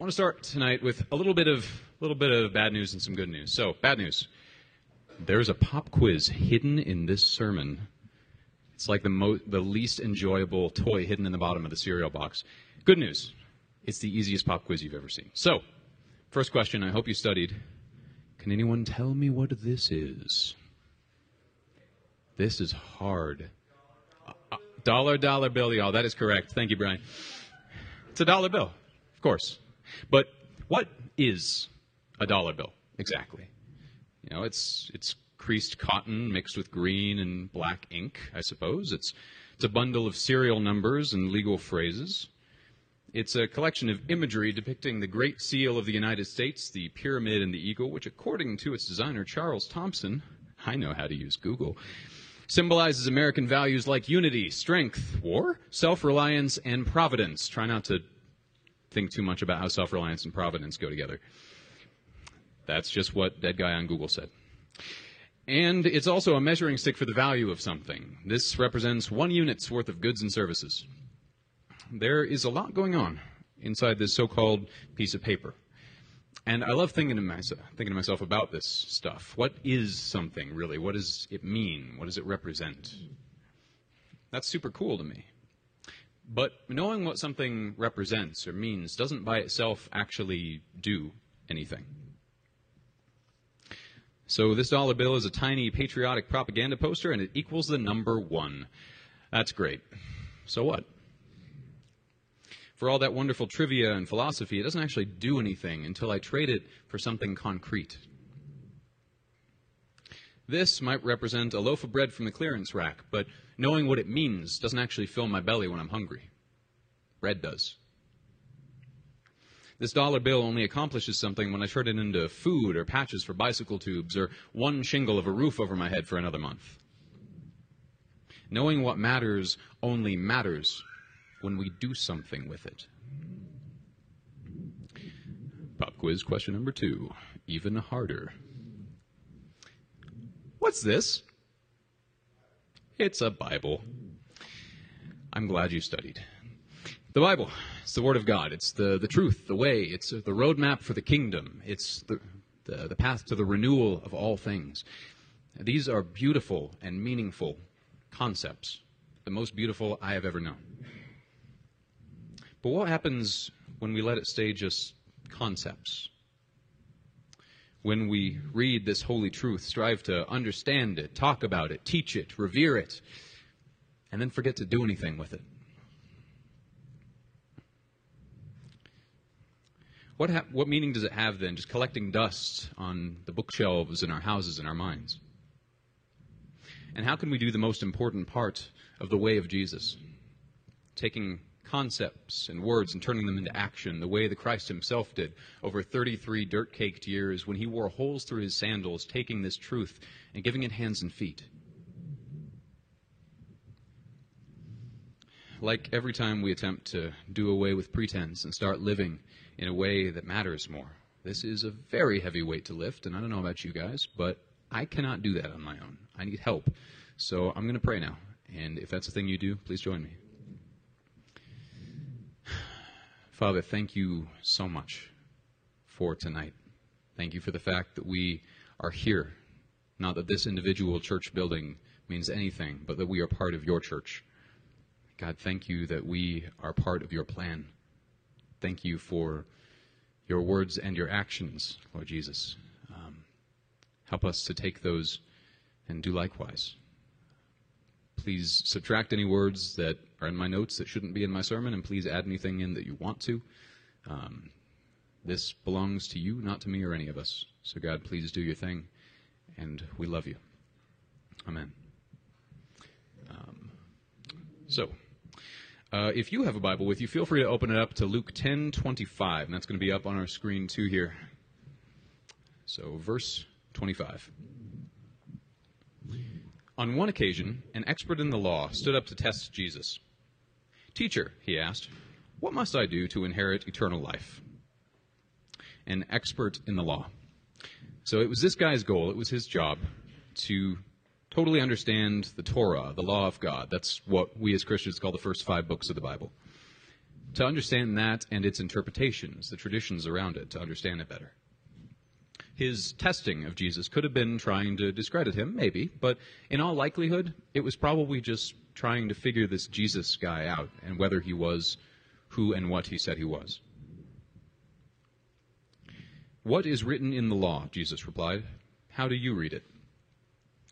want to start tonight with a little bit of a little bit of bad news and some good news. So, bad news. There's a pop quiz hidden in this sermon. It's like the mo- the least enjoyable toy hidden in the bottom of the cereal box. Good news. It's the easiest pop quiz you've ever seen. So, first question, I hope you studied. Can anyone tell me what this is? This is hard. Uh, uh, dollar dollar bill, y'all. That is correct. Thank you, Brian. It's a dollar bill, of course. But what is a dollar bill exactly? You know, it's it's creased cotton mixed with green and black ink, I suppose. It's it's a bundle of serial numbers and legal phrases. It's a collection of imagery depicting the Great Seal of the United States, the pyramid and the eagle, which according to its designer Charles Thomson, I know how to use Google, symbolizes American values like unity, strength, war, self-reliance, and providence. Try not to think too much about how self reliance and providence go together. That's just what that guy on Google said. And it's also a measuring stick for the value of something. This represents one unit's worth of goods and services. There is a lot going on inside this so called piece of paper. And I love thinking to, myself, thinking to myself about this stuff. What is something, really? What does it mean? What does it represent? That's super cool to me. But knowing what something represents or means doesn't by itself actually do anything. So this dollar bill is a tiny patriotic propaganda poster and it equals the number one. That's great. So what? For all that wonderful trivia and philosophy, it doesn't actually do anything until I trade it for something concrete. This might represent a loaf of bread from the clearance rack, but knowing what it means doesn't actually fill my belly when I'm hungry. Bread does. This dollar bill only accomplishes something when I turn it into food or patches for bicycle tubes or one shingle of a roof over my head for another month. Knowing what matters only matters when we do something with it. Pop quiz question number two, even harder. What's this? It's a Bible. I'm glad you studied. The Bible, it's the Word of God. It's the, the truth, the way. It's the roadmap for the kingdom. It's the, the, the path to the renewal of all things. These are beautiful and meaningful concepts, the most beautiful I have ever known. But what happens when we let it stay just concepts? When we read this holy truth, strive to understand it, talk about it, teach it, revere it, and then forget to do anything with it. What, ha- what meaning does it have then, just collecting dust on the bookshelves in our houses and our minds? And how can we do the most important part of the way of Jesus? Taking concepts and words and turning them into action the way the Christ himself did over 33 dirt caked years when he wore holes through his sandals, taking this truth and giving it hands and feet. Like every time we attempt to do away with pretense and start living in a way that matters more, this is a very heavy weight to lift, and I don't know about you guys, but I cannot do that on my own. I need help. So I'm going to pray now. And if that's the thing you do, please join me. Father, thank you so much for tonight. Thank you for the fact that we are here. Not that this individual church building means anything, but that we are part of your church. God, thank you that we are part of your plan. Thank you for your words and your actions, Lord Jesus. Um, help us to take those and do likewise. Please subtract any words that are in my notes that shouldn't be in my sermon, and please add anything in that you want to. Um, this belongs to you, not to me or any of us. So, God, please do your thing, and we love you. Amen. Um, so, uh, if you have a Bible with you, feel free to open it up to Luke 10 25, and that's going to be up on our screen too here. So, verse 25. On one occasion, an expert in the law stood up to test Jesus. Teacher, he asked, what must I do to inherit eternal life? An expert in the law. So it was this guy's goal, it was his job to totally understand the Torah, the law of God. That's what we as Christians call the first five books of the Bible. to understand that and its interpretations, the traditions around it, to understand it better. His testing of Jesus could have been trying to discredit him, maybe, but in all likelihood, it was probably just trying to figure this Jesus guy out and whether he was who and what he said he was. What is written in the law? Jesus replied. How do you read it?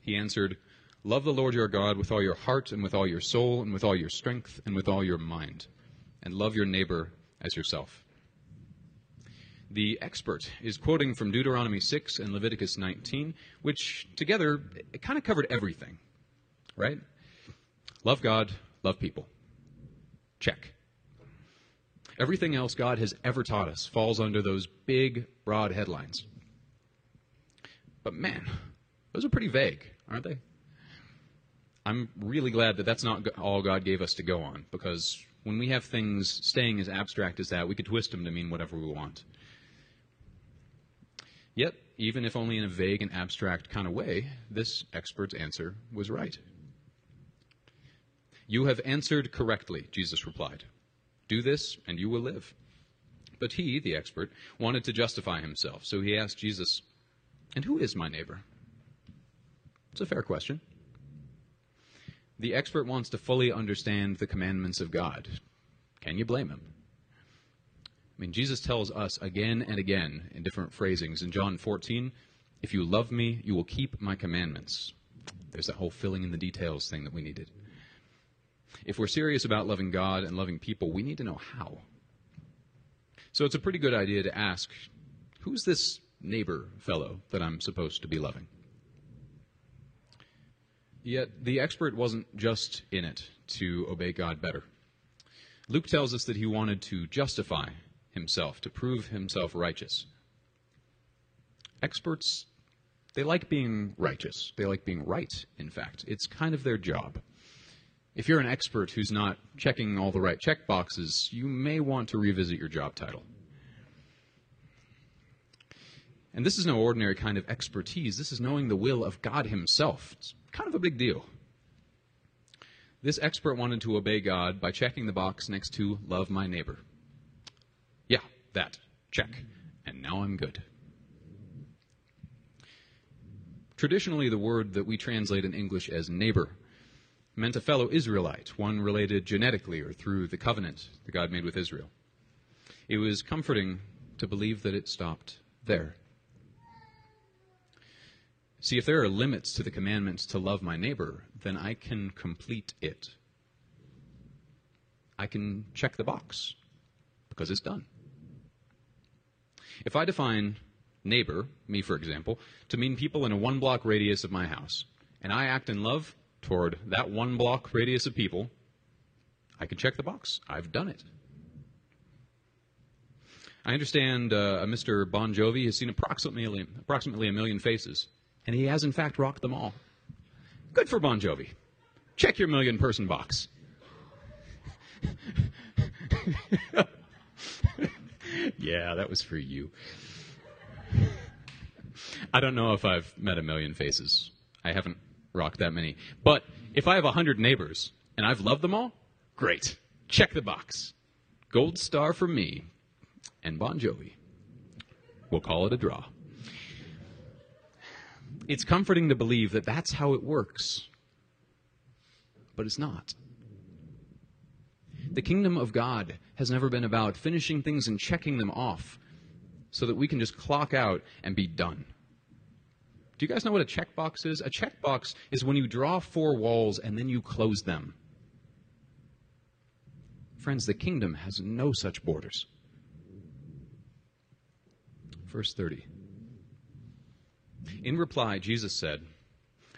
He answered, Love the Lord your God with all your heart and with all your soul and with all your strength and with all your mind, and love your neighbor as yourself. The expert is quoting from Deuteronomy 6 and Leviticus 19, which together it kind of covered everything, right? Love God, love people. Check. Everything else God has ever taught us falls under those big, broad headlines. But man, those are pretty vague, aren't they? I'm really glad that that's not all God gave us to go on, because when we have things staying as abstract as that, we could twist them to mean whatever we want. Yet, even if only in a vague and abstract kind of way, this expert's answer was right. You have answered correctly, Jesus replied. Do this, and you will live. But he, the expert, wanted to justify himself, so he asked Jesus, And who is my neighbor? It's a fair question. The expert wants to fully understand the commandments of God. Can you blame him? I mean, Jesus tells us again and again in different phrasings. In John 14, if you love me, you will keep my commandments. There's that whole filling in the details thing that we needed. If we're serious about loving God and loving people, we need to know how. So it's a pretty good idea to ask who's this neighbor fellow that I'm supposed to be loving? Yet the expert wasn't just in it to obey God better. Luke tells us that he wanted to justify himself, to prove himself righteous. Experts, they like being righteous. They like being right, in fact. It's kind of their job. If you're an expert who's not checking all the right check boxes, you may want to revisit your job title. And this is no ordinary kind of expertise. This is knowing the will of God Himself. It's kind of a big deal. This expert wanted to obey God by checking the box next to love my neighbor. That. Check. And now I'm good. Traditionally, the word that we translate in English as neighbor meant a fellow Israelite, one related genetically or through the covenant that God made with Israel. It was comforting to believe that it stopped there. See, if there are limits to the commandments to love my neighbor, then I can complete it. I can check the box because it's done. If I define neighbor, me for example, to mean people in a one block radius of my house, and I act in love, toward that one block radius of people, I can check the box. I've done it. I understand uh, Mr. Bon Jovi has seen approximately, approximately a million faces, and he has in fact rocked them all. Good for Bon Jovi. Check your million person box. yeah, that was for you. I don't know if I've met a million faces. I haven't rocked that many. But if I have 100 neighbors and I've loved them all, great. Check the box. Gold star for me and Bon Jovi. We'll call it a draw. It's comforting to believe that that's how it works. But it's not. The kingdom of God has never been about finishing things and checking them off so that we can just clock out and be done. Do you guys know what a checkbox is? A checkbox is when you draw four walls and then you close them. Friends, the kingdom has no such borders. Verse 30. In reply, Jesus said,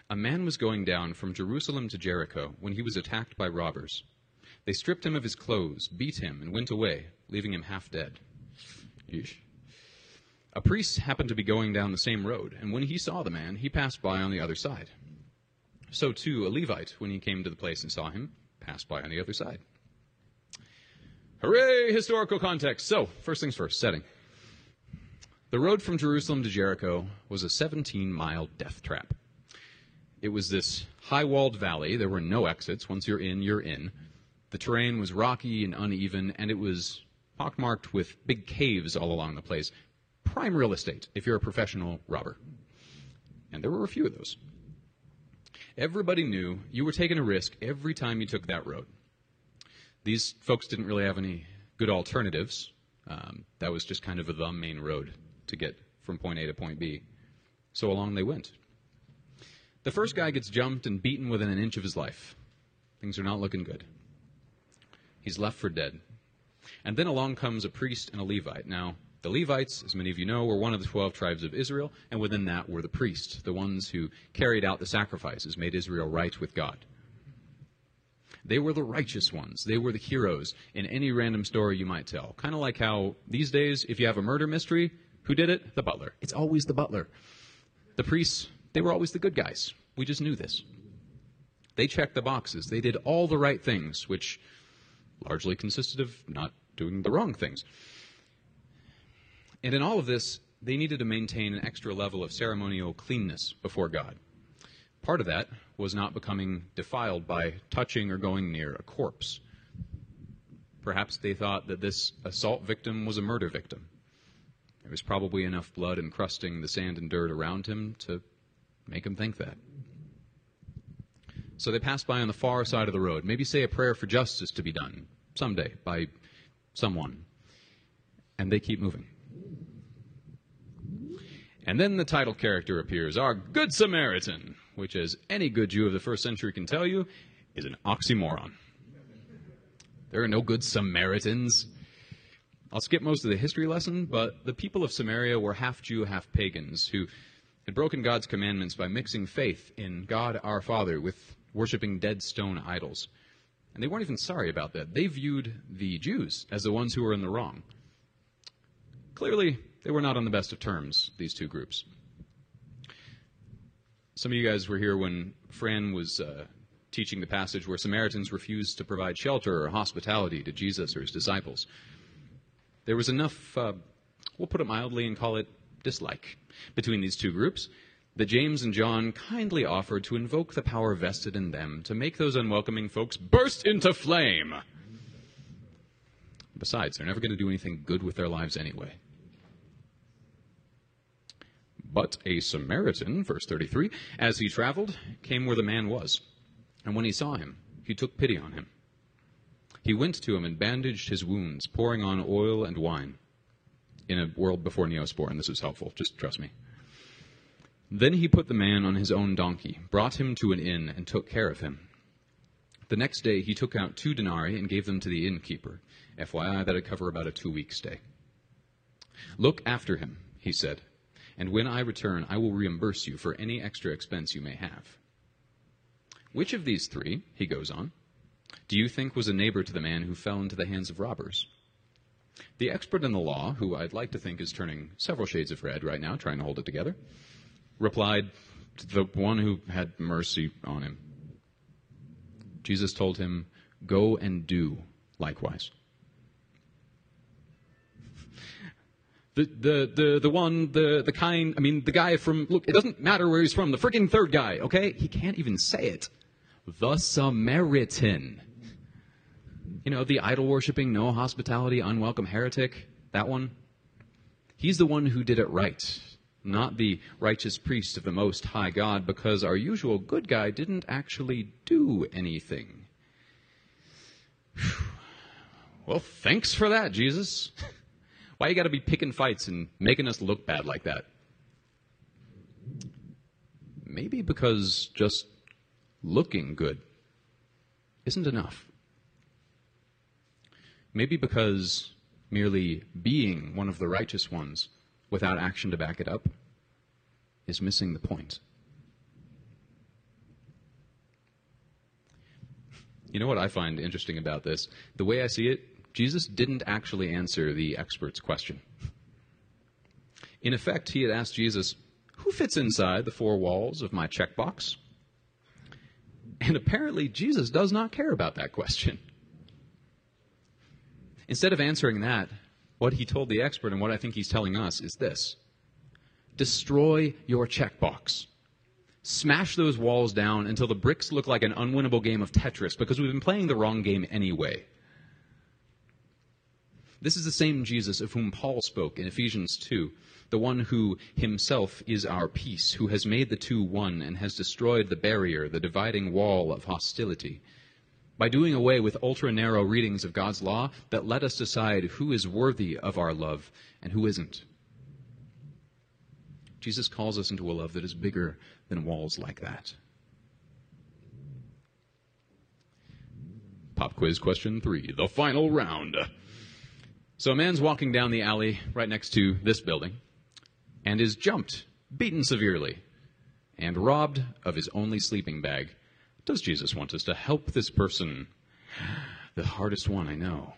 A man was going down from Jerusalem to Jericho when he was attacked by robbers. They stripped him of his clothes, beat him, and went away, leaving him half dead. Yeesh. A priest happened to be going down the same road, and when he saw the man, he passed by on the other side. So too, a Levite, when he came to the place and saw him, passed by on the other side. Hooray, historical context. So, first things first, setting. The road from Jerusalem to Jericho was a 17 mile death trap. It was this high walled valley. There were no exits. Once you're in, you're in. The terrain was rocky and uneven, and it was pockmarked with big caves all along the place. Prime real estate if you're a professional robber. And there were a few of those. Everybody knew you were taking a risk every time you took that road. These folks didn't really have any good alternatives. Um, that was just kind of the main road to get from point A to point B. So along they went. The first guy gets jumped and beaten within an inch of his life. Things are not looking good. He's left for dead. And then along comes a priest and a Levite. Now, the Levites, as many of you know, were one of the 12 tribes of Israel, and within that were the priests, the ones who carried out the sacrifices, made Israel right with God. They were the righteous ones. They were the heroes in any random story you might tell. Kind of like how these days, if you have a murder mystery, who did it? The butler. It's always the butler. The priests, they were always the good guys. We just knew this. They checked the boxes. They did all the right things, which largely consisted of not doing the wrong things. And in all of this, they needed to maintain an extra level of ceremonial cleanness before God. Part of that was not becoming defiled by touching or going near a corpse. Perhaps they thought that this assault victim was a murder victim. There was probably enough blood encrusting the sand and dirt around him to make him think that. So they pass by on the far side of the road, maybe say a prayer for justice to be done someday by someone, and they keep moving. And then the title character appears, our Good Samaritan, which, as any good Jew of the first century can tell you, is an oxymoron. There are no good Samaritans. I'll skip most of the history lesson, but the people of Samaria were half Jew, half pagans, who had broken God's commandments by mixing faith in God our Father with worshiping dead stone idols. And they weren't even sorry about that. They viewed the Jews as the ones who were in the wrong. Clearly, they were not on the best of terms, these two groups. Some of you guys were here when Fran was uh, teaching the passage where Samaritans refused to provide shelter or hospitality to Jesus or his disciples. There was enough, uh, we'll put it mildly and call it dislike, between these two groups that James and John kindly offered to invoke the power vested in them to make those unwelcoming folks burst into flame. Besides, they're never going to do anything good with their lives anyway. But a Samaritan, verse 33, as he traveled, came where the man was. And when he saw him, he took pity on him. He went to him and bandaged his wounds, pouring on oil and wine. In a world before Neosporin, this is helpful. Just trust me. Then he put the man on his own donkey, brought him to an inn, and took care of him. The next day he took out two denarii and gave them to the innkeeper. FYI, that'd cover about a two week stay. Look after him, he said and when I return, I will reimburse you for any extra expense you may have. Which of these three, he goes on, do you think was a neighbor to the man who fell into the hands of robbers? The expert in the law, who I'd like to think is turning several shades of red right now, trying to hold it together, replied, to The one who had mercy on him. Jesus told him, Go and do likewise. The, the, the, the one, the, the kind, I mean, the guy from, look, it doesn't matter where he's from, the freaking third guy, okay? He can't even say it. The Samaritan. You know, the idol worshiping, no hospitality, unwelcome heretic, that one. He's the one who did it right, not the righteous priest of the Most High God, because our usual good guy didn't actually do anything. Well, thanks for that, Jesus. Why you got to be picking fights and making us look bad like that? Maybe because just looking good isn't enough. Maybe because merely being one of the righteous ones without action to back it up is missing the point. You know what I find interesting about this? The way I see it, Jesus didn't actually answer the expert's question. In effect, he had asked Jesus, Who fits inside the four walls of my checkbox? And apparently, Jesus does not care about that question. Instead of answering that, what he told the expert and what I think he's telling us is this Destroy your checkbox. smash those walls down until the bricks look like an unwinnable game of Tetris because we've been playing the wrong game anyway. This is the same Jesus of whom Paul spoke in Ephesians 2, the one who himself is our peace, who has made the two one and has destroyed the barrier, the dividing wall of hostility. By doing away with ultra narrow readings of God's law that let us decide who is worthy of our love and who isn't. Jesus calls us into a love that is bigger than walls like that. Pop quiz question three, the final round. So a man's walking down the alley right next to this building and is jumped, beaten severely, and robbed of his only sleeping bag. Does Jesus want us to help this person? The hardest one, I know.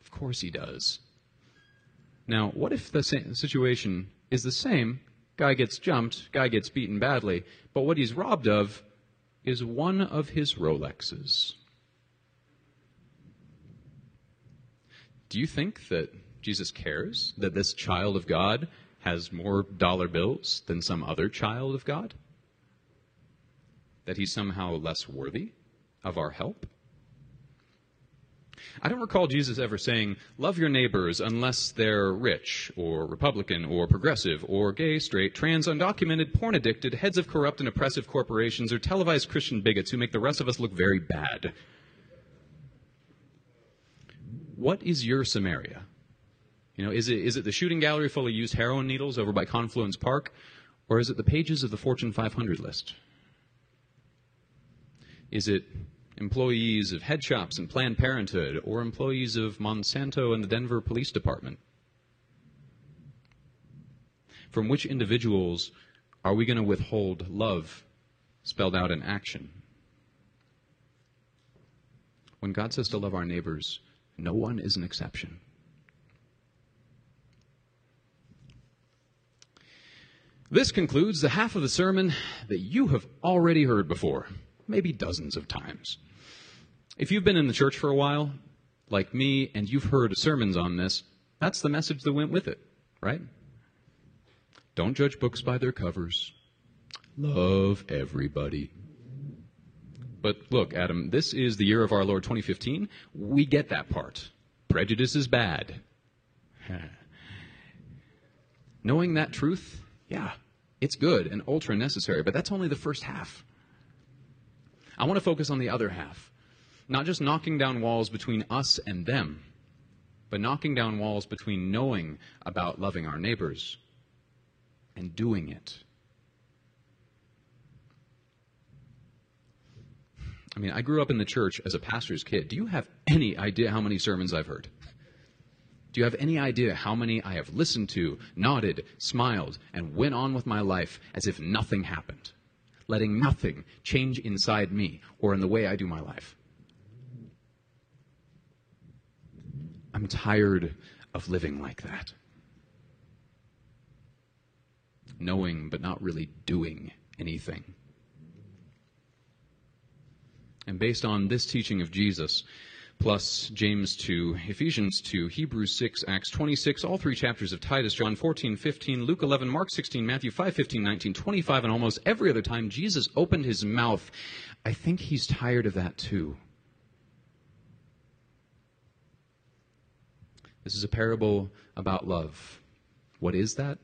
Of course he does. Now, what if the situation is the same? Guy gets jumped, guy gets beaten badly, but what he's robbed of is one of his Rolexes. Do you think that Jesus cares that this child of God has more dollar bills than some other child of God? That he's somehow less worthy of our help? I don't recall Jesus ever saying, Love your neighbors unless they're rich, or Republican, or progressive, or gay, straight, trans, undocumented, porn addicted, heads of corrupt and oppressive corporations, or televised Christian bigots who make the rest of us look very bad. What is your Samaria? You know, is it, is it the shooting gallery full of used heroin needles over by Confluence Park, or is it the pages of the Fortune 500 list? Is it employees of head shops and Planned Parenthood, or employees of Monsanto and the Denver Police Department? From which individuals are we going to withhold love spelled out in action? When God says to love our neighbors, no one is an exception. This concludes the half of the sermon that you have already heard before, maybe dozens of times. If you've been in the church for a while, like me, and you've heard sermons on this, that's the message that went with it, right? Don't judge books by their covers. Love everybody. But look, Adam, this is the year of our Lord 2015. We get that part. Prejudice is bad. Knowing that truth, yeah, it's good and ultra necessary, but that's only the first half. I want to focus on the other half. Not just knocking down walls between us and them, but knocking down walls between knowing about loving our neighbors and doing it. I mean, I grew up in the church as a pastor's kid. Do you have any idea how many sermons I've heard? Do you have any idea how many I have listened to, nodded, smiled, and went on with my life as if nothing happened, letting nothing change inside me or in the way I do my life? I'm tired of living like that. Knowing but not really doing anything. And based on this teaching of Jesus, plus James 2, Ephesians 2, Hebrews 6, Acts 26, all three chapters of Titus, John 14, 15, Luke 11, Mark 16, Matthew 5, 15, 19, 25, and almost every other time Jesus opened his mouth, I think he's tired of that too. This is a parable about love. What is that?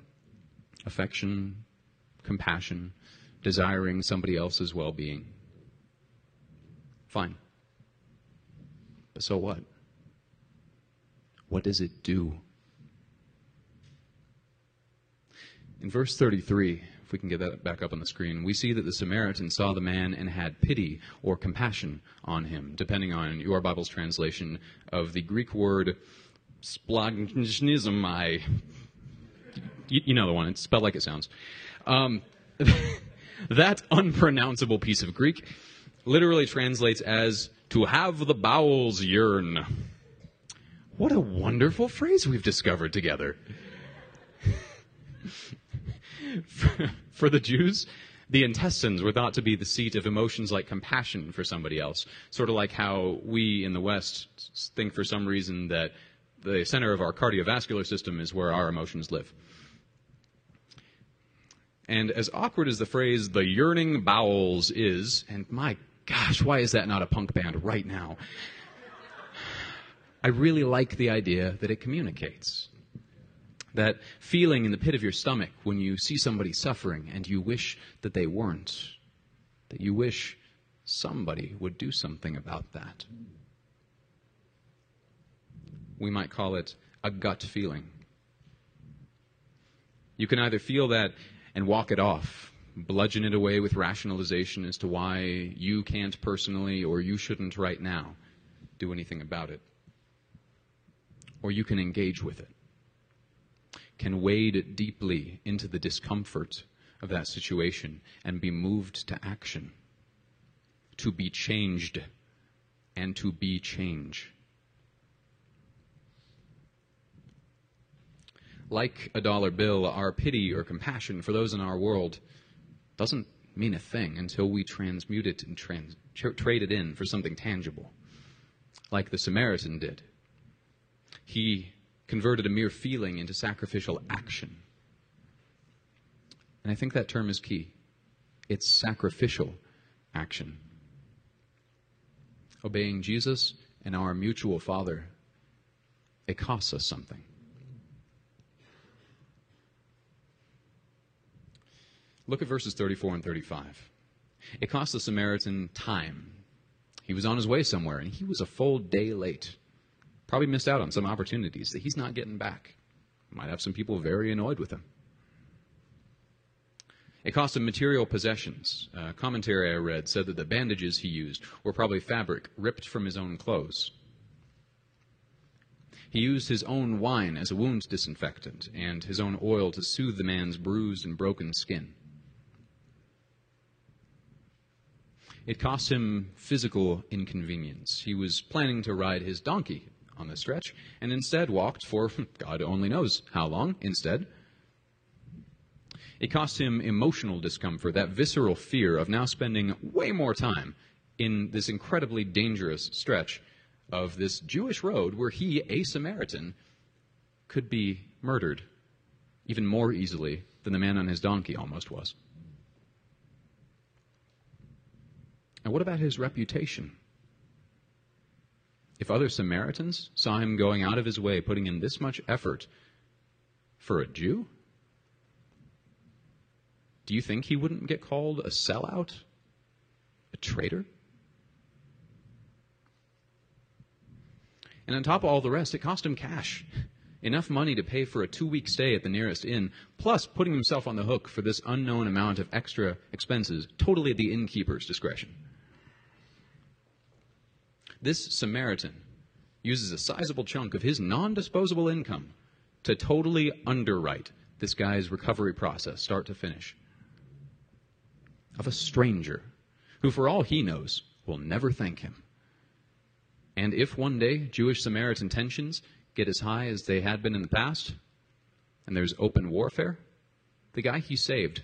Affection, compassion, desiring somebody else's well being. Fine. But so what? What does it do? In verse 33, if we can get that back up on the screen, we see that the Samaritan saw the man and had pity or compassion on him, depending on your Bible's translation of the Greek word splagnism. You, you know the one, it's spelled like it sounds. Um, that unpronounceable piece of Greek literally translates as to have the bowels yearn. What a wonderful phrase we've discovered together. for, for the Jews, the intestines were thought to be the seat of emotions like compassion for somebody else. Sort of like how we in the West think for some reason that the center of our cardiovascular system is where our emotions live. And as awkward as the phrase the yearning bowels is, and my gosh, why is that not a punk band right now? I really like the idea that it communicates. That feeling in the pit of your stomach when you see somebody suffering and you wish that they weren't. That you wish somebody would do something about that. We might call it a gut feeling. You can either feel that and walk it off, bludgeon it away with rationalization as to why you can't personally or you shouldn't right now do anything about it. Or you can engage with it, can wade deeply into the discomfort of that situation and be moved to action, to be changed, and to be change. like a dollar bill, our pity or compassion for those in our world doesn't mean a thing until we transmute it and trans- trade it in for something tangible, like the Samaritan did. He converted a mere feeling into sacrificial action. And I think that term is key. It's sacrificial action. Obeying Jesus and our mutual Father, it costs us something. Look at verses 34 and 35. It cost the Samaritan time. He was on his way somewhere, and he was a full day late. Probably missed out on some opportunities that he's not getting back. Might have some people very annoyed with him. It cost him material possessions. A commentary I read said that the bandages he used were probably fabric ripped from his own clothes. He used his own wine as a wound disinfectant and his own oil to soothe the man's bruised and broken skin. It cost him physical inconvenience. He was planning to ride his donkey on the stretch and instead walked for God only knows how long instead. It cost him emotional discomfort, that visceral fear of now spending way more time in this incredibly dangerous stretch of this Jewish road where he, a Samaritan, could be murdered even more easily than the man on his donkey almost was. And what about his reputation? If other Samaritans saw him going out of his way, putting in this much effort for a Jew, do you think he wouldn't get called a sellout? A traitor? And on top of all the rest, it cost him cash. Enough money to pay for a two week stay at the nearest inn, plus putting himself on the hook for this unknown amount of extra expenses, totally at the innkeeper's discretion. This Samaritan uses a sizable chunk of his non disposable income to totally underwrite this guy's recovery process, start to finish. Of a stranger who, for all he knows, will never thank him. And if one day Jewish Samaritan tensions get as high as they had been in the past, and there's open warfare, the guy he saved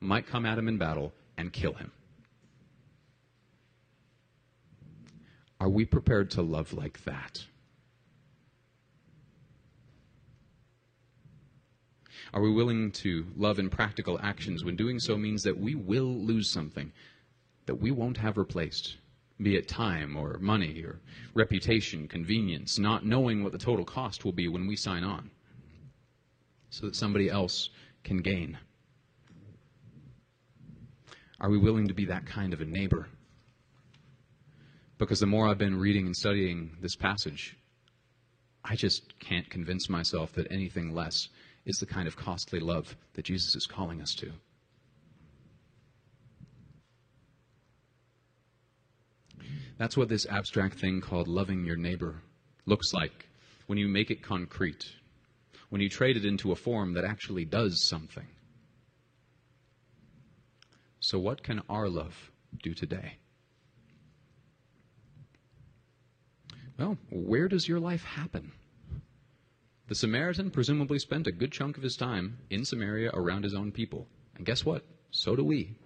might come at him in battle and kill him. Are we prepared to love like that? Are we willing to love in practical actions when doing so means that we will lose something that we won't have replaced? Be it time or money or reputation, convenience, not knowing what the total cost will be when we sign on, so that somebody else can gain. Are we willing to be that kind of a neighbor? Because the more I've been reading and studying this passage, I just can't convince myself that anything less is the kind of costly love that Jesus is calling us to. That's what this abstract thing called loving your neighbor looks like when you make it concrete, when you trade it into a form that actually does something. So, what can our love do today? Well, where does your life happen? The Samaritan presumably spent a good chunk of his time in Samaria around his own people. And guess what? So do we.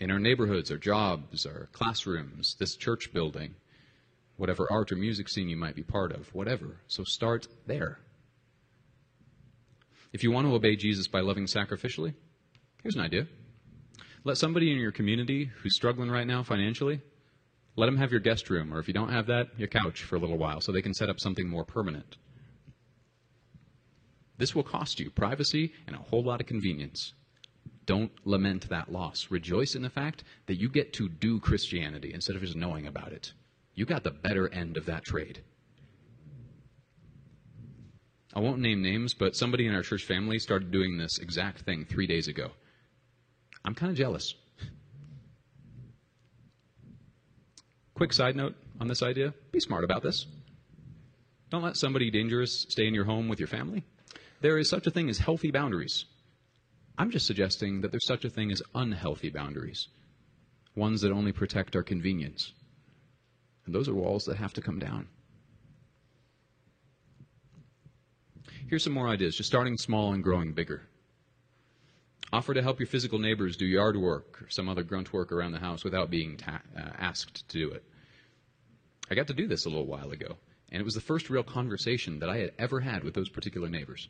In our neighborhoods, our jobs, our classrooms, this church building, whatever art or music scene you might be part of, whatever. So start there. If you want to obey Jesus by loving sacrificially, here's an idea. Let somebody in your community who's struggling right now financially, let them have your guest room, or if you don't have that, your couch for a little while, so they can set up something more permanent. This will cost you privacy and a whole lot of convenience. Don't lament that loss. Rejoice in the fact that you get to do Christianity instead of just knowing about it. You got the better end of that trade. I won't name names, but somebody in our church family started doing this exact thing three days ago. I'm kind of jealous. Quick side note on this idea be smart about this. Don't let somebody dangerous stay in your home with your family. There is such a thing as healthy boundaries. I'm just suggesting that there's such a thing as unhealthy boundaries, ones that only protect our convenience. And those are walls that have to come down. Here's some more ideas, just starting small and growing bigger. Offer to help your physical neighbors do yard work or some other grunt work around the house without being ta- uh, asked to do it. I got to do this a little while ago, and it was the first real conversation that I had ever had with those particular neighbors.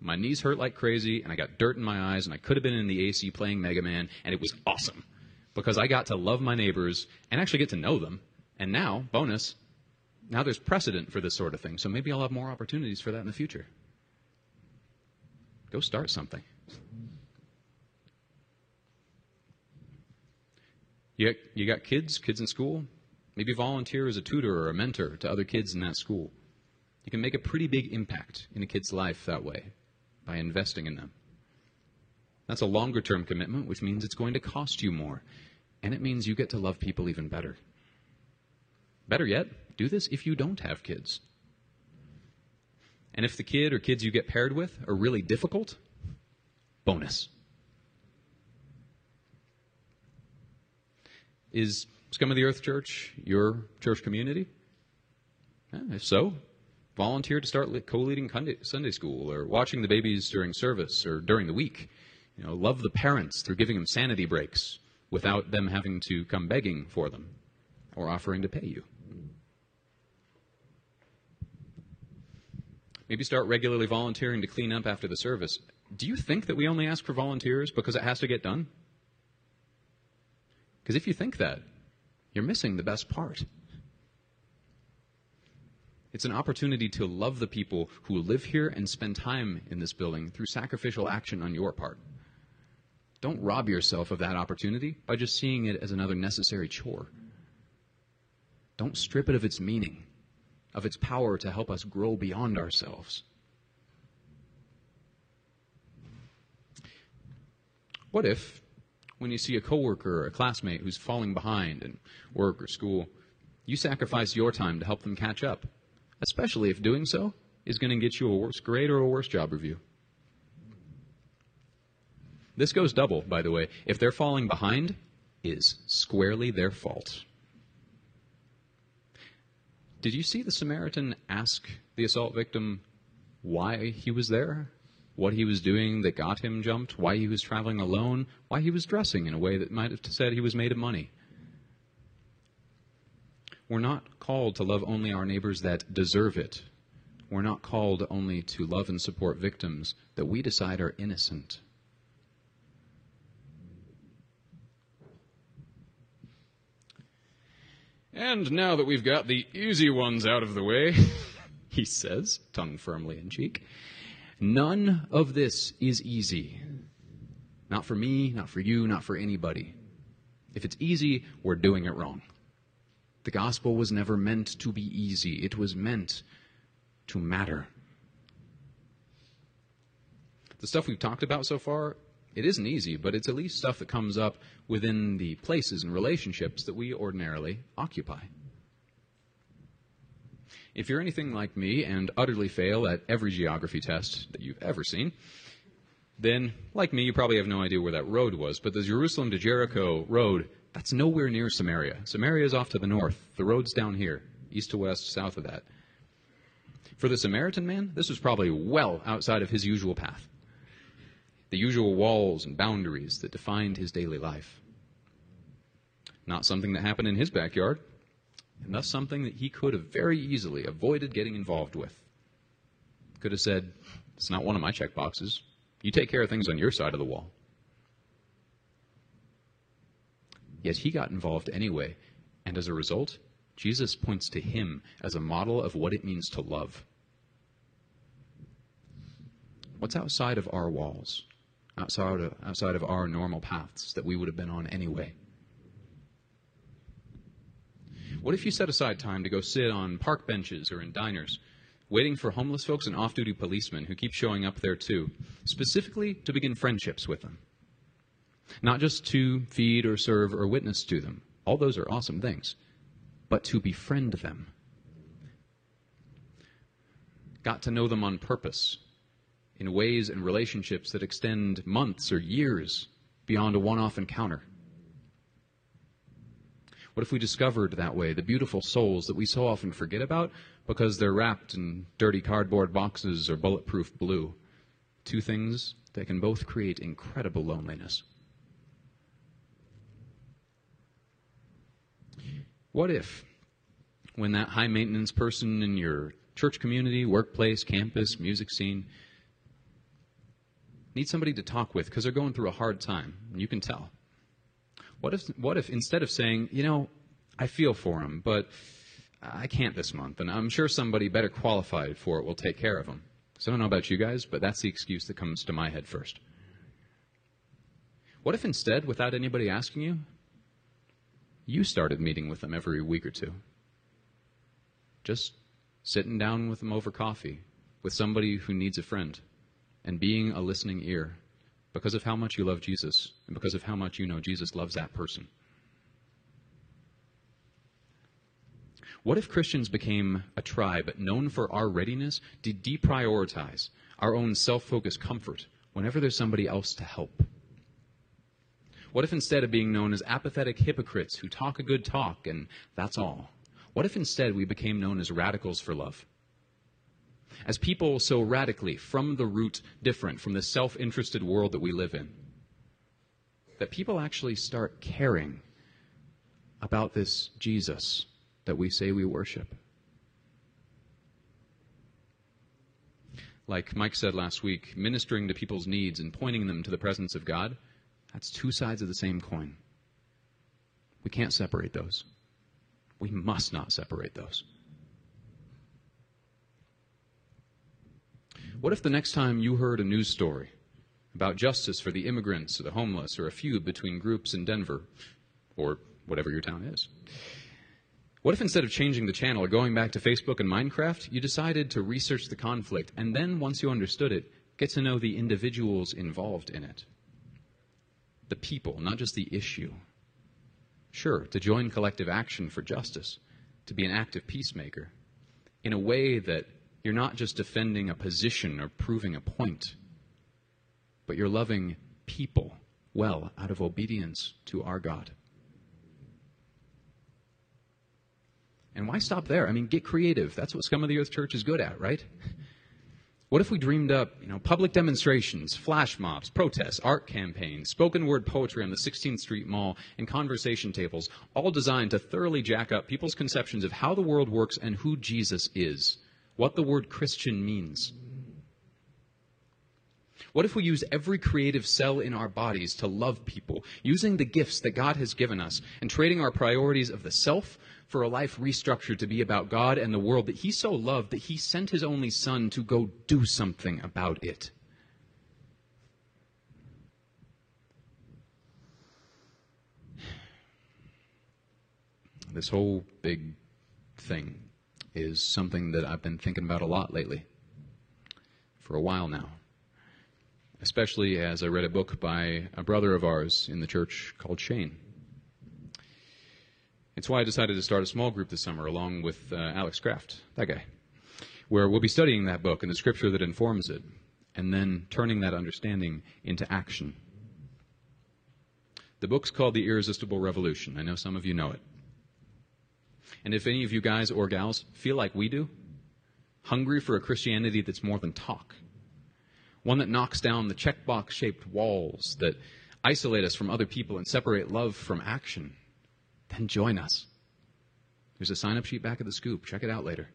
My knees hurt like crazy, and I got dirt in my eyes, and I could have been in the AC playing Mega Man, and it was awesome because I got to love my neighbors and actually get to know them. And now, bonus, now there's precedent for this sort of thing, so maybe I'll have more opportunities for that in the future. Go start something. You got, you got kids, kids in school? Maybe volunteer as a tutor or a mentor to other kids in that school. You can make a pretty big impact in a kid's life that way by investing in them. That's a longer term commitment, which means it's going to cost you more. And it means you get to love people even better. Better yet, do this if you don't have kids. And if the kid or kids you get paired with are really difficult, bonus. Is Scum of the Earth Church your church community? if so, volunteer to start co leading Sunday school or watching the babies during service or during the week. You know, love the parents through giving them sanity breaks without them having to come begging for them or offering to pay you. Maybe start regularly volunteering to clean up after the service. Do you think that we only ask for volunteers because it has to get done? Because if you think that, you're missing the best part. It's an opportunity to love the people who live here and spend time in this building through sacrificial action on your part. Don't rob yourself of that opportunity by just seeing it as another necessary chore. Don't strip it of its meaning of its power to help us grow beyond ourselves. What if, when you see a coworker or a classmate who's falling behind in work or school, you sacrifice your time to help them catch up, especially if doing so is going to get you a worse grade or a worse job review? This goes double, by the way. If they're falling behind, is squarely their fault. Did you see the Samaritan ask the assault victim why he was there? What he was doing that got him jumped? Why he was traveling alone? Why he was dressing in a way that might have said he was made of money? We're not called to love only our neighbors that deserve it. We're not called only to love and support victims that we decide are innocent. And now that we've got the easy ones out of the way, he says, tongue firmly in cheek, none of this is easy. Not for me, not for you, not for anybody. If it's easy, we're doing it wrong. The gospel was never meant to be easy, it was meant to matter. The stuff we've talked about so far it isn't easy, but it's at least stuff that comes up within the places and relationships that we ordinarily occupy. If you're anything like me and utterly fail at every geography test that you've ever seen, then, like me, you probably have no idea where that road was. But the Jerusalem to Jericho road, that's nowhere near Samaria. Samaria is off to the north. The road's down here, east to west, south of that. For the Samaritan man, this was probably well outside of his usual path the usual walls and boundaries that defined his daily life. Not something that happened in his backyard, and thus something that he could have very easily avoided getting involved with. Could have said, It's not one of my check boxes. You take care of things on your side of the wall. Yet he got involved anyway, and as a result, Jesus points to him as a model of what it means to love. What's outside of our walls, outside of, outside of our normal paths that we would have been on anyway? What if you set aside time to go sit on park benches or in diners, waiting for homeless folks and off duty policemen who keep showing up there too, specifically to begin friendships with them? Not just to feed or serve or witness to them. All those are awesome things. But to befriend them. Got to know them on purpose, in ways and relationships that extend months or years beyond a one off encounter. What if we discovered that way the beautiful souls that we so often forget about because they're wrapped in dirty cardboard boxes or bulletproof blue? Two things that can both create incredible loneliness. What if, when that high maintenance person in your church community, workplace, campus, music scene needs somebody to talk with because they're going through a hard time, and you can tell? What if, what if instead of saying, you know, I feel for him, but I can't this month, and I'm sure somebody better qualified for it will take care of him. So I don't know about you guys, but that's the excuse that comes to my head first. What if instead, without anybody asking you, you started meeting with them every week or two? Just sitting down with them over coffee, with somebody who needs a friend, and being a listening ear because of how much you love Jesus and because of how much you know Jesus loves that person. What if Christians became a tribe known for our readiness to deprioritize our own self focused comfort whenever there's somebody else to help? What if instead of being known as apathetic hypocrites who talk a good talk and that's all, what if instead we became known as radicals for love? As people so radically from the root different from the self interested world that we live in, that people actually start caring about this Jesus that we say we worship. Like Mike said last week, ministering to people's needs and pointing them to the presence of God, that's two sides of the same coin. We can't separate those. We must not separate those. What if the next time you heard a news story about justice for the immigrants or the homeless or a feud between groups in Denver or whatever your town is? What if instead of changing the channel or going back to Facebook and Minecraft, you decided to research the conflict and then, once you understood it, get to know the individuals involved in it? The people, not just the issue. Sure, to join collective action for justice, to be an active peacemaker, in a way that you're not just defending a position or proving a point, but you're loving people well out of obedience to our God. And why stop there? I mean, get creative. That's what Scum of the Earth Church is good at, right? What if we dreamed up, you know, public demonstrations, flash mobs, protests, art campaigns, spoken word poetry on the 16th Street Mall, and conversation tables, all designed to thoroughly jack up people's conceptions of how the world works and who Jesus is? What the word Christian means. What if we use every creative cell in our bodies to love people, using the gifts that God has given us, and trading our priorities of the self for a life restructured to be about God and the world that He so loved that He sent His only Son to go do something about it? This whole big thing is something that I've been thinking about a lot lately, for a while now. Especially as I read a book by a brother of ours in the church called Shane. It's why I decided to start a small group this summer along with uh, Alex Kraft, that guy, where we'll be studying that book and the scripture that informs it, and then turning that understanding into action. The book's called The Irresistible Revolution. I know some of you know it. And if any of you guys or gals feel like we do, hungry for a Christianity that's more than talk, one that knocks down the checkbox shaped walls that isolate us from other people and separate love from action, then join us. There's a sign up sheet back at the scoop. Check it out later.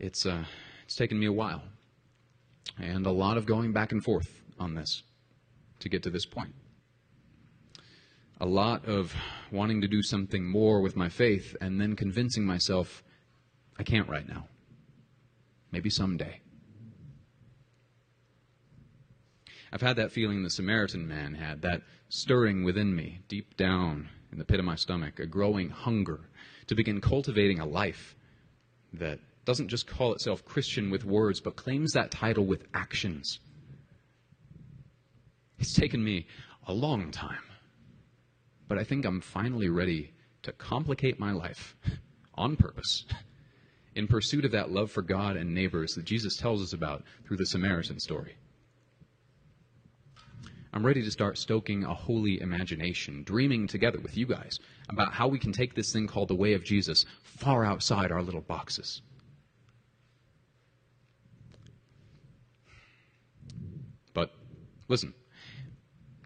it's, uh, it's taken me a while and a lot of going back and forth on this to get to this point. A lot of wanting to do something more with my faith and then convincing myself I can't right now. Maybe someday. I've had that feeling the Samaritan man had, that stirring within me, deep down in the pit of my stomach, a growing hunger to begin cultivating a life that doesn't just call itself Christian with words, but claims that title with actions. It's taken me a long time, but I think I'm finally ready to complicate my life on purpose in pursuit of that love for God and neighbors that Jesus tells us about through the Samaritan story. I'm ready to start stoking a holy imagination, dreaming together with you guys about how we can take this thing called the way of Jesus far outside our little boxes. But listen,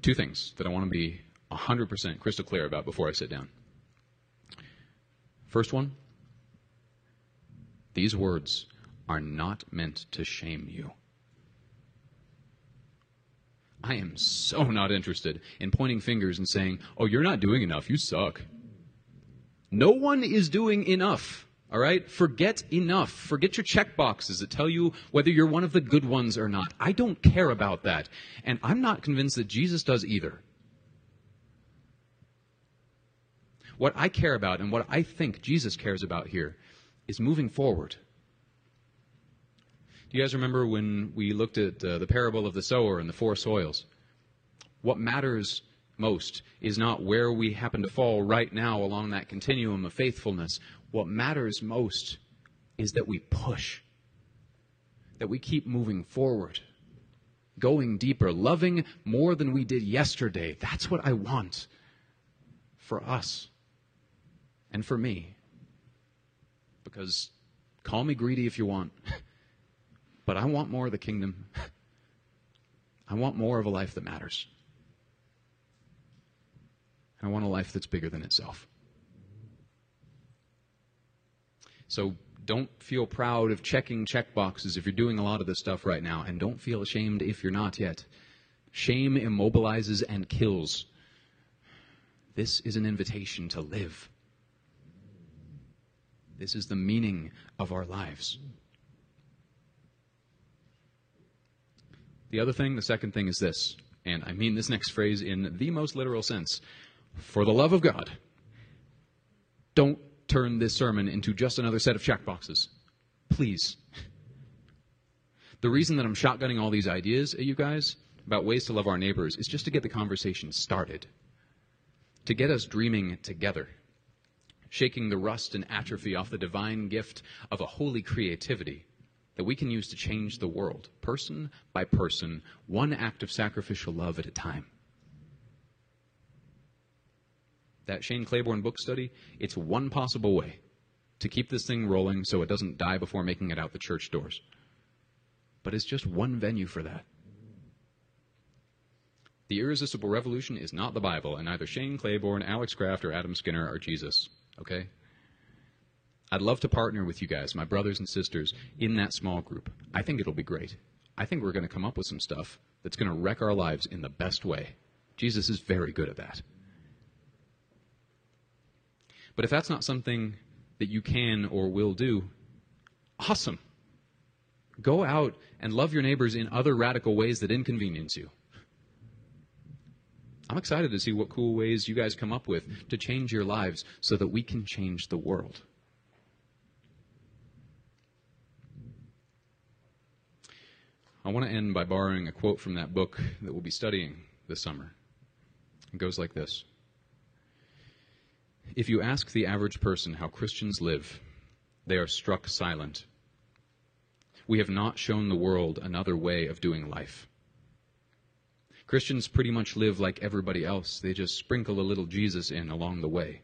two things that I want to be 100% crystal clear about before I sit down. First one, these words are not meant to shame you. I am so not interested in pointing fingers and saying, oh, you're not doing enough. You suck. No one is doing enough. All right? Forget enough. Forget your check boxes that tell you whether you're one of the good ones or not. I don't care about that. And I'm not convinced that Jesus does either. What I care about and what I think Jesus cares about here is moving forward. Do you guys remember when we looked at uh, the parable of the sower and the four soils? What matters most is not where we happen to fall right now along that continuum of faithfulness. What matters most is that we push, that we keep moving forward, going deeper, loving more than we did yesterday. That's what I want for us and for me. Because call me greedy if you want. But I want more of the kingdom. I want more of a life that matters. I want a life that's bigger than itself. So don't feel proud of checking check boxes if you're doing a lot of this stuff right now, and don't feel ashamed if you're not yet. Shame immobilizes and kills. This is an invitation to live. This is the meaning of our lives. The other thing, the second thing is this, and I mean this next phrase in the most literal sense. For the love of God, don't turn this sermon into just another set of checkboxes. Please. The reason that I'm shotgunning all these ideas at you guys about ways to love our neighbors is just to get the conversation started, to get us dreaming together, shaking the rust and atrophy off the divine gift of a holy creativity that we can use to change the world, person by person, one act of sacrificial love at a time. That Shane Claiborne book study, it's one possible way to keep this thing rolling so it doesn't die before making it out the church doors. But it's just one venue for that. The Irresistible Revolution is not the Bible, and neither Shane Claiborne, Alex Kraft, or Adam Skinner are Jesus. Okay? I'd love to partner with you guys, my brothers and sisters, in that small group. I think it'll be great. I think we're going to come up with some stuff that's going to wreck our lives in the best way. Jesus is very good at that. But if that's not something that you can or will do, awesome. Go out and love your neighbors in other radical ways that inconvenience you. I'm excited to see what cool ways you guys come up with to change your lives so that we can change the world. I want to end by borrowing a quote from that book that we'll be studying this summer. It goes like this If you ask the average person how Christians live, they are struck silent. We have not shown the world another way of doing life. Christians pretty much live like everybody else, they just sprinkle a little Jesus in along the way.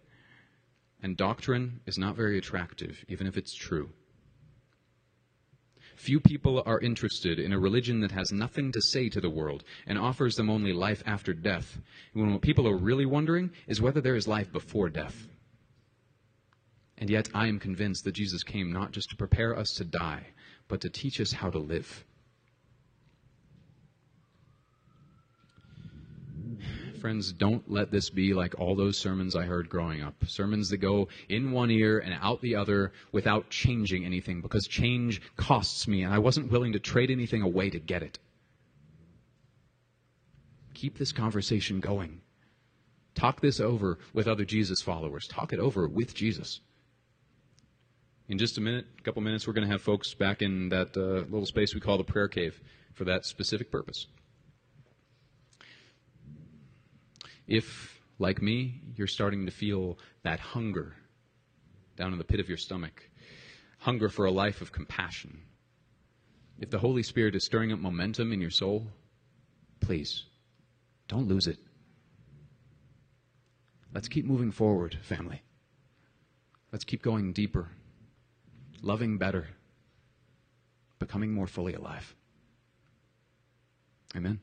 And doctrine is not very attractive, even if it's true. Few people are interested in a religion that has nothing to say to the world and offers them only life after death. When what people are really wondering is whether there is life before death. And yet, I am convinced that Jesus came not just to prepare us to die, but to teach us how to live. Friends, don't let this be like all those sermons I heard growing up. Sermons that go in one ear and out the other without changing anything, because change costs me, and I wasn't willing to trade anything away to get it. Keep this conversation going. Talk this over with other Jesus followers. Talk it over with Jesus. In just a minute, a couple minutes, we're going to have folks back in that uh, little space we call the prayer cave for that specific purpose. If, like me, you're starting to feel that hunger down in the pit of your stomach, hunger for a life of compassion, if the Holy Spirit is stirring up momentum in your soul, please don't lose it. Let's keep moving forward, family. Let's keep going deeper, loving better, becoming more fully alive. Amen.